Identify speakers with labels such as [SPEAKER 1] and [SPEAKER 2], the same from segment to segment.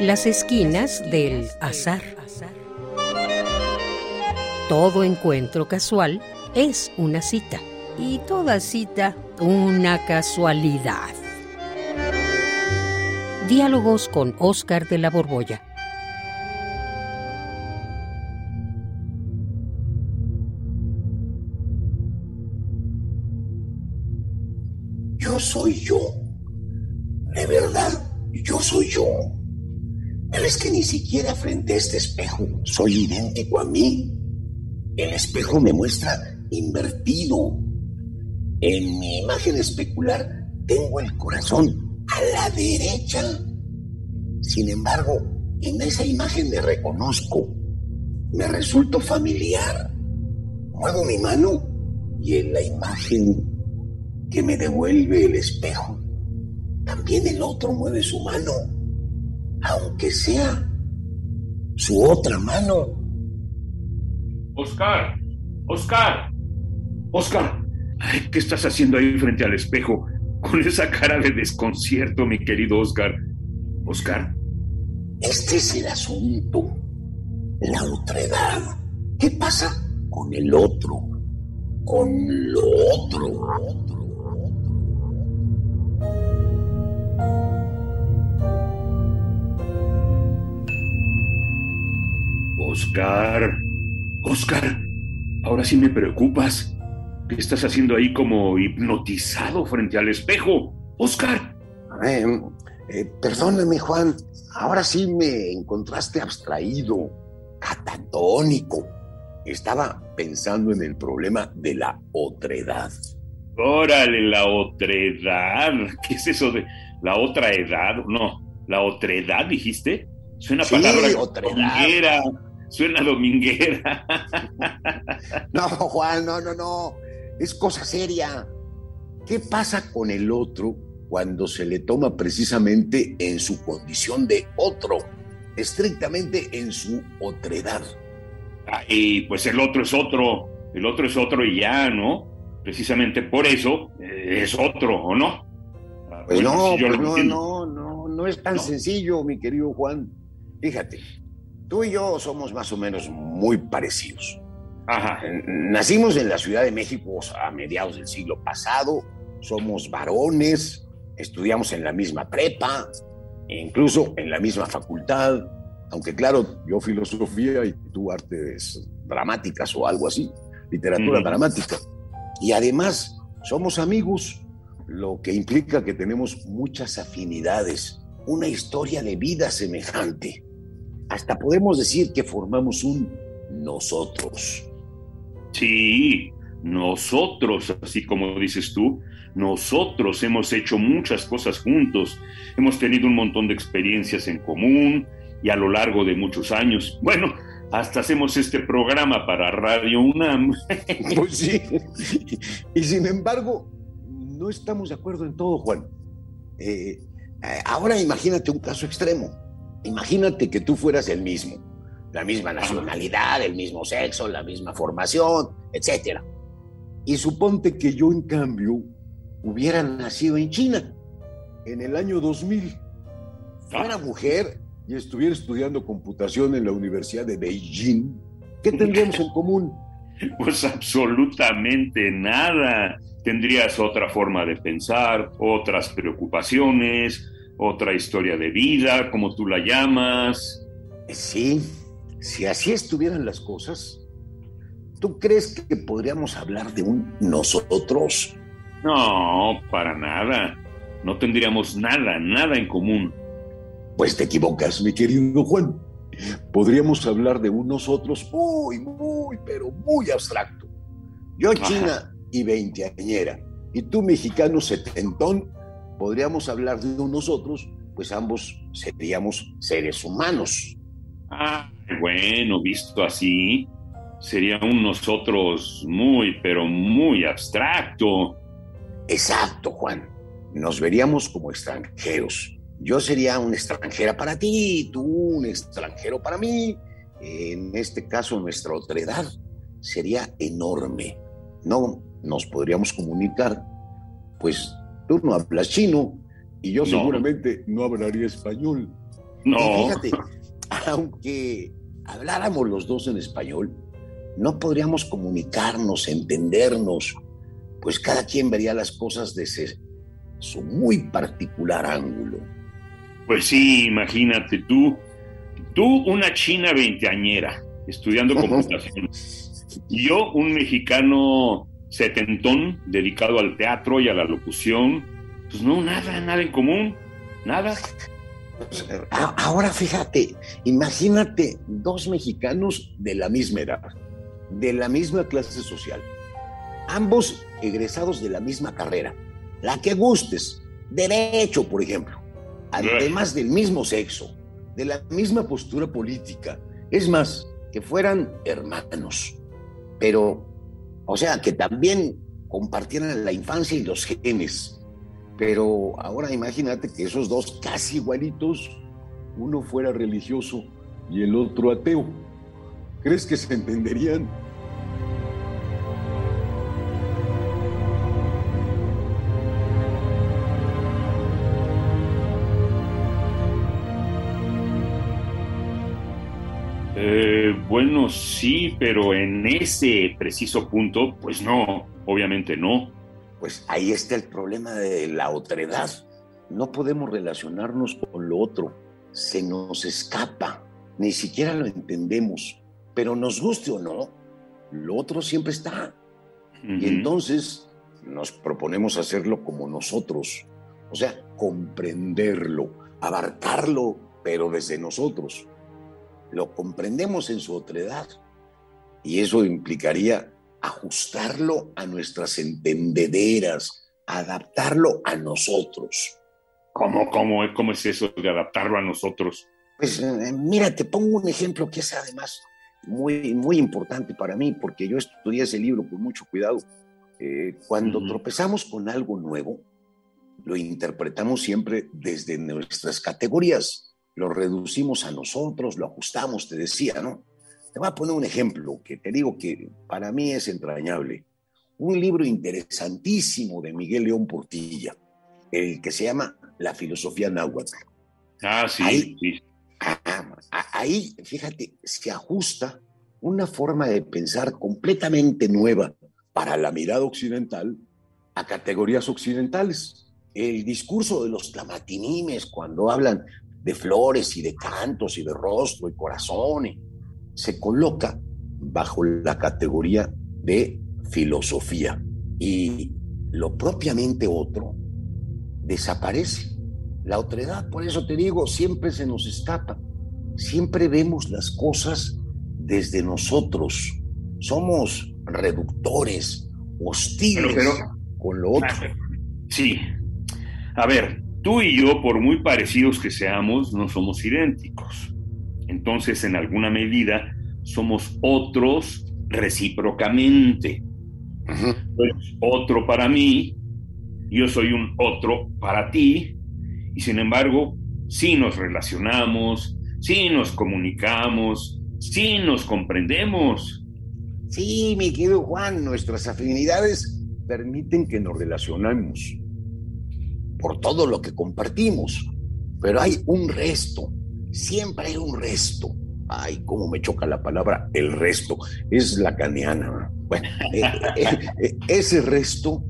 [SPEAKER 1] Las esquinas del azar. Todo encuentro casual es una cita y toda cita una casualidad. Diálogos con Oscar de la Borbolla.
[SPEAKER 2] Yo soy yo. De verdad, yo soy yo. Pero es que ni siquiera frente a este espejo soy idéntico a mí. El espejo me muestra invertido. En mi imagen especular tengo el corazón a la derecha. Sin embargo, en esa imagen me reconozco. Me resulto familiar. Muevo mi mano y en la imagen que me devuelve el espejo, también el otro mueve su mano aunque sea su otra mano.
[SPEAKER 3] Oscar, Oscar, Oscar, ¿qué estás haciendo ahí frente al espejo con esa cara de desconcierto, mi querido Oscar? Oscar.
[SPEAKER 2] Este es el asunto, la otredad. ¿Qué pasa con el otro? Con lo otro.
[SPEAKER 3] Oscar, Oscar, ahora sí me preocupas. ¿Qué estás haciendo ahí como hipnotizado frente al espejo? Oscar.
[SPEAKER 2] Eh, eh, perdóname, Juan. Ahora sí me encontraste abstraído, catatónico. Estaba pensando en el problema de la otredad.
[SPEAKER 3] Órale, la otredad. ¿Qué es eso de la otra edad? No, la otredad, dijiste. Suena
[SPEAKER 2] sí,
[SPEAKER 3] palabra
[SPEAKER 2] otredad.
[SPEAKER 3] Suena dominguera.
[SPEAKER 2] No, Juan, no, no, no. Es cosa seria. ¿Qué pasa con el otro cuando se le toma precisamente en su condición de otro? Estrictamente en su otredad.
[SPEAKER 3] Y pues el otro es otro. El otro es otro y ya, ¿no? Precisamente por eso eh, es otro, ¿o no?
[SPEAKER 2] Pues no, si pues no, no, no, no es tan no. sencillo, mi querido Juan. Fíjate, tú y yo somos más o menos muy parecidos.
[SPEAKER 3] Ajá.
[SPEAKER 2] Nacimos en la Ciudad de México a mediados del siglo pasado, somos varones, estudiamos en la misma prepa, e incluso en la misma facultad, aunque claro, yo filosofía y tú artes dramáticas o algo así, literatura mm. dramática. Y además somos amigos, lo que implica que tenemos muchas afinidades, una historia de vida semejante hasta podemos decir que formamos un nosotros.
[SPEAKER 3] Sí, nosotros, así como dices tú, nosotros hemos hecho muchas cosas juntos, hemos tenido un montón de experiencias en común y a lo largo de muchos años. Bueno, hasta hacemos este programa para Radio UNAM.
[SPEAKER 2] Pues sí. Y sin embargo, no estamos de acuerdo en todo, Juan. Eh, ahora imagínate un caso extremo Imagínate que tú fueras el mismo, la misma nacionalidad, el mismo sexo, la misma formación, etc. Y suponte que yo, en cambio, hubiera nacido en China en el año 2000. Fuera ah. mujer y estuviera estudiando computación en la Universidad de Beijing. ¿Qué tendríamos en común?
[SPEAKER 3] Pues absolutamente nada. Tendrías otra forma de pensar, otras preocupaciones, otra historia de vida, como tú la llamas.
[SPEAKER 2] Sí, si así estuvieran las cosas, ¿tú crees que podríamos hablar de un nosotros?
[SPEAKER 3] No, para nada. No tendríamos nada, nada en común.
[SPEAKER 2] Pues te equivocas, mi querido Juan. Podríamos hablar de un nosotros muy, muy, pero muy abstracto. Yo china Ajá. y veinteañera, y tú mexicano setentón podríamos hablar de nosotros, pues ambos seríamos seres humanos.
[SPEAKER 3] Ah, bueno, visto así, sería un nosotros muy, pero muy abstracto.
[SPEAKER 2] Exacto, Juan. Nos veríamos como extranjeros. Yo sería una extranjera para ti, tú un extranjero para mí. En este caso, nuestra otredad sería enorme. No nos podríamos comunicar, pues Tú no hablas chino y yo no. seguramente no hablaría español.
[SPEAKER 3] No.
[SPEAKER 2] fíjate, aunque habláramos los dos en español, no podríamos comunicarnos, entendernos, pues cada quien vería las cosas desde su muy particular ángulo.
[SPEAKER 3] Pues sí, imagínate tú, tú una china veinteañera estudiando computación y yo un mexicano setentón dedicado al teatro y a la locución, pues no, nada, nada en común, nada.
[SPEAKER 2] Pues, ahora fíjate, imagínate dos mexicanos de la misma edad, de la misma clase social, ambos egresados de la misma carrera, la que gustes, derecho, por ejemplo, además del mismo sexo, de la misma postura política, es más, que fueran hermanos, pero, o sea, que también compartieran la infancia y los genes. Pero ahora imagínate que esos dos casi igualitos, uno fuera religioso y el otro ateo. ¿Crees que se entenderían?
[SPEAKER 3] Eh, bueno, sí, pero en ese preciso punto, pues no, obviamente no.
[SPEAKER 2] Pues ahí está el problema de la otredad. No podemos relacionarnos con lo otro. Se nos escapa. Ni siquiera lo entendemos. Pero nos guste o no, lo otro siempre está. Y entonces nos proponemos hacerlo como nosotros. O sea, comprenderlo, abarcarlo, pero desde nosotros lo comprendemos en su otredad. Y eso implicaría ajustarlo a nuestras entendederas, adaptarlo a nosotros.
[SPEAKER 3] ¿Cómo, cómo, cómo es eso de adaptarlo a nosotros?
[SPEAKER 2] Pues eh, mira, te pongo un ejemplo que es además muy, muy importante para mí, porque yo estudié ese libro con mucho cuidado. Eh, cuando tropezamos con algo nuevo, lo interpretamos siempre desde nuestras categorías lo reducimos a nosotros, lo ajustamos, te decía, ¿no? Te voy a poner un ejemplo que te digo que para mí es entrañable. Un libro interesantísimo de Miguel León Portilla, el que se llama La filosofía náhuatl.
[SPEAKER 3] Ah, sí, ahí, sí.
[SPEAKER 2] ahí, fíjate, se ajusta una forma de pensar completamente nueva para la mirada occidental a categorías occidentales. El discurso de los tlamatinimes cuando hablan de flores y de cantos y de rostro y corazón, se coloca bajo la categoría de filosofía y lo propiamente otro desaparece. La otredad, por eso te digo, siempre se nos escapa. Siempre vemos las cosas desde nosotros. Somos reductores, hostiles con lo otro.
[SPEAKER 3] Sí. A ver, Tú y yo, por muy parecidos que seamos, no somos idénticos. Entonces, en alguna medida, somos otros recíprocamente. otro para mí, yo soy un otro para ti, y sin embargo, sí nos relacionamos, sí nos comunicamos, sí nos comprendemos.
[SPEAKER 2] Sí, mi querido Juan, nuestras afinidades permiten que nos relacionemos por todo lo que compartimos, pero hay un resto, siempre hay un resto. Ay, cómo me choca la palabra el resto, es la caneana. Bueno, eh, eh, eh, ese resto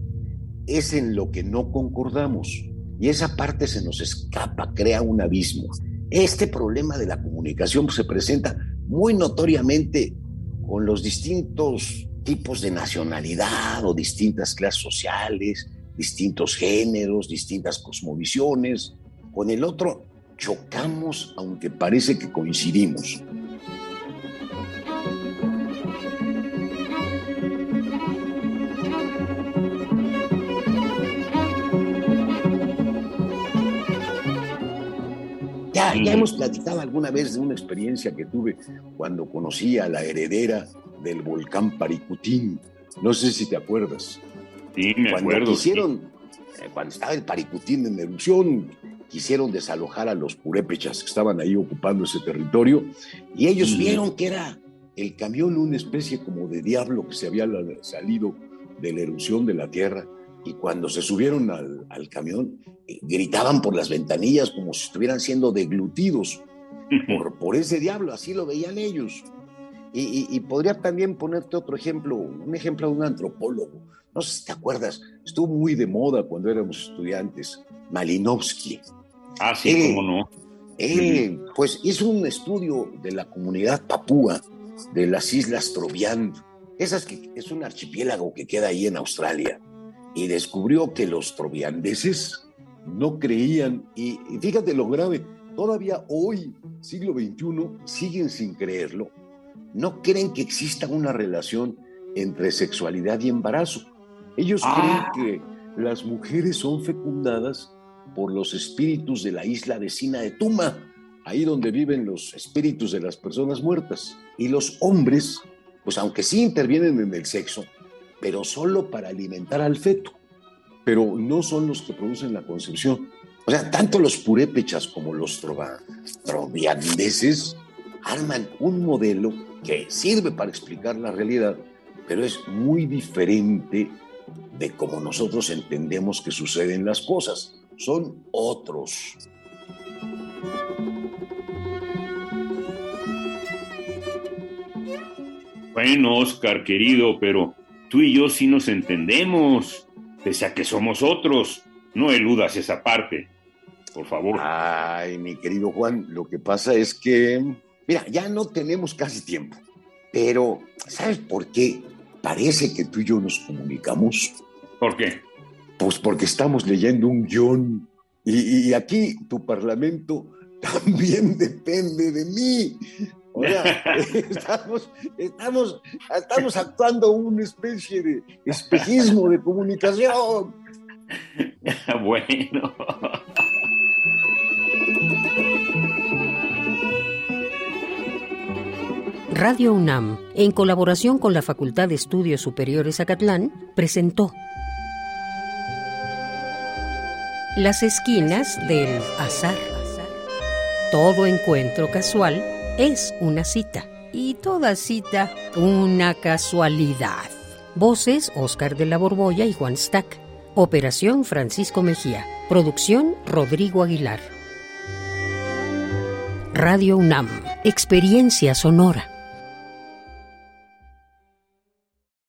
[SPEAKER 2] es en lo que no concordamos y esa parte se nos escapa, crea un abismo. Este problema de la comunicación se presenta muy notoriamente con los distintos tipos de nacionalidad o distintas clases sociales, distintos géneros, distintas cosmovisiones. Con el otro chocamos, aunque parece que coincidimos. Ya, ya hemos platicado alguna vez de una experiencia que tuve cuando conocí a la heredera del volcán Paricutín. No sé si te acuerdas.
[SPEAKER 3] Sí, me
[SPEAKER 2] cuando
[SPEAKER 3] acuerdo.
[SPEAKER 2] Quisieron, eh, cuando estaba el Paricutín en erupción, quisieron desalojar a los purépechas que estaban ahí ocupando ese territorio y ellos vieron que era el camión una especie como de diablo que se había salido de la erupción de la tierra y cuando se subieron al, camión eh, gritaban por las ventanillas como si estuvieran siendo deglutidos por, por ese diablo, así lo veían ellos. Y, podría también ponerte otro ejemplo, un ejemplo de un antropólogo. No sé si te acuerdas, estuvo muy de moda cuando éramos estudiantes, Malinowski.
[SPEAKER 3] Ah, sí, eh, cómo no.
[SPEAKER 2] Él, pues hizo un estudio de la comunidad papúa de las Islas Troviand. Esas que es un archipiélago que queda ahí en Australia. Y descubrió que los troviandeses no creían, y, y fíjate lo grave, todavía hoy, siglo XXI, siguen sin creerlo, no creen que exista una relación entre sexualidad y embarazo. Ellos ah. creen que las mujeres son fecundadas por los espíritus de la isla vecina de Tuma, ahí donde viven los espíritus de las personas muertas. Y los hombres, pues aunque sí intervienen en el sexo, pero solo para alimentar al feto, pero no son los que producen la concepción. O sea, tanto los purépechas como los troviandeses arman un modelo que sirve para explicar la realidad, pero es muy diferente de cómo nosotros entendemos que suceden las cosas. Son otros.
[SPEAKER 3] Bueno, Oscar, querido, pero tú y yo sí nos entendemos, pese a que somos otros. No eludas esa parte, por favor.
[SPEAKER 2] Ay, mi querido Juan, lo que pasa es que Mira, ya no tenemos casi tiempo, pero ¿sabes por qué parece que tú y yo nos comunicamos?
[SPEAKER 3] ¿Por qué?
[SPEAKER 2] Pues porque estamos leyendo un guion y, aquí tu parlamento también depende de mí. O sea, estamos, estamos, estamos actuando una especie de espejismo de comunicación.
[SPEAKER 3] bueno.
[SPEAKER 1] Radio UNAM, en colaboración con la Facultad de Estudios Superiores Acatlán, presentó Las esquinas del azar. Todo encuentro casual es una cita y toda cita una casualidad. Voces Oscar de la Borbolla y Juan Stack. Operación Francisco Mejía. Producción Rodrigo Aguilar. Radio UNAM. Experiencia sonora.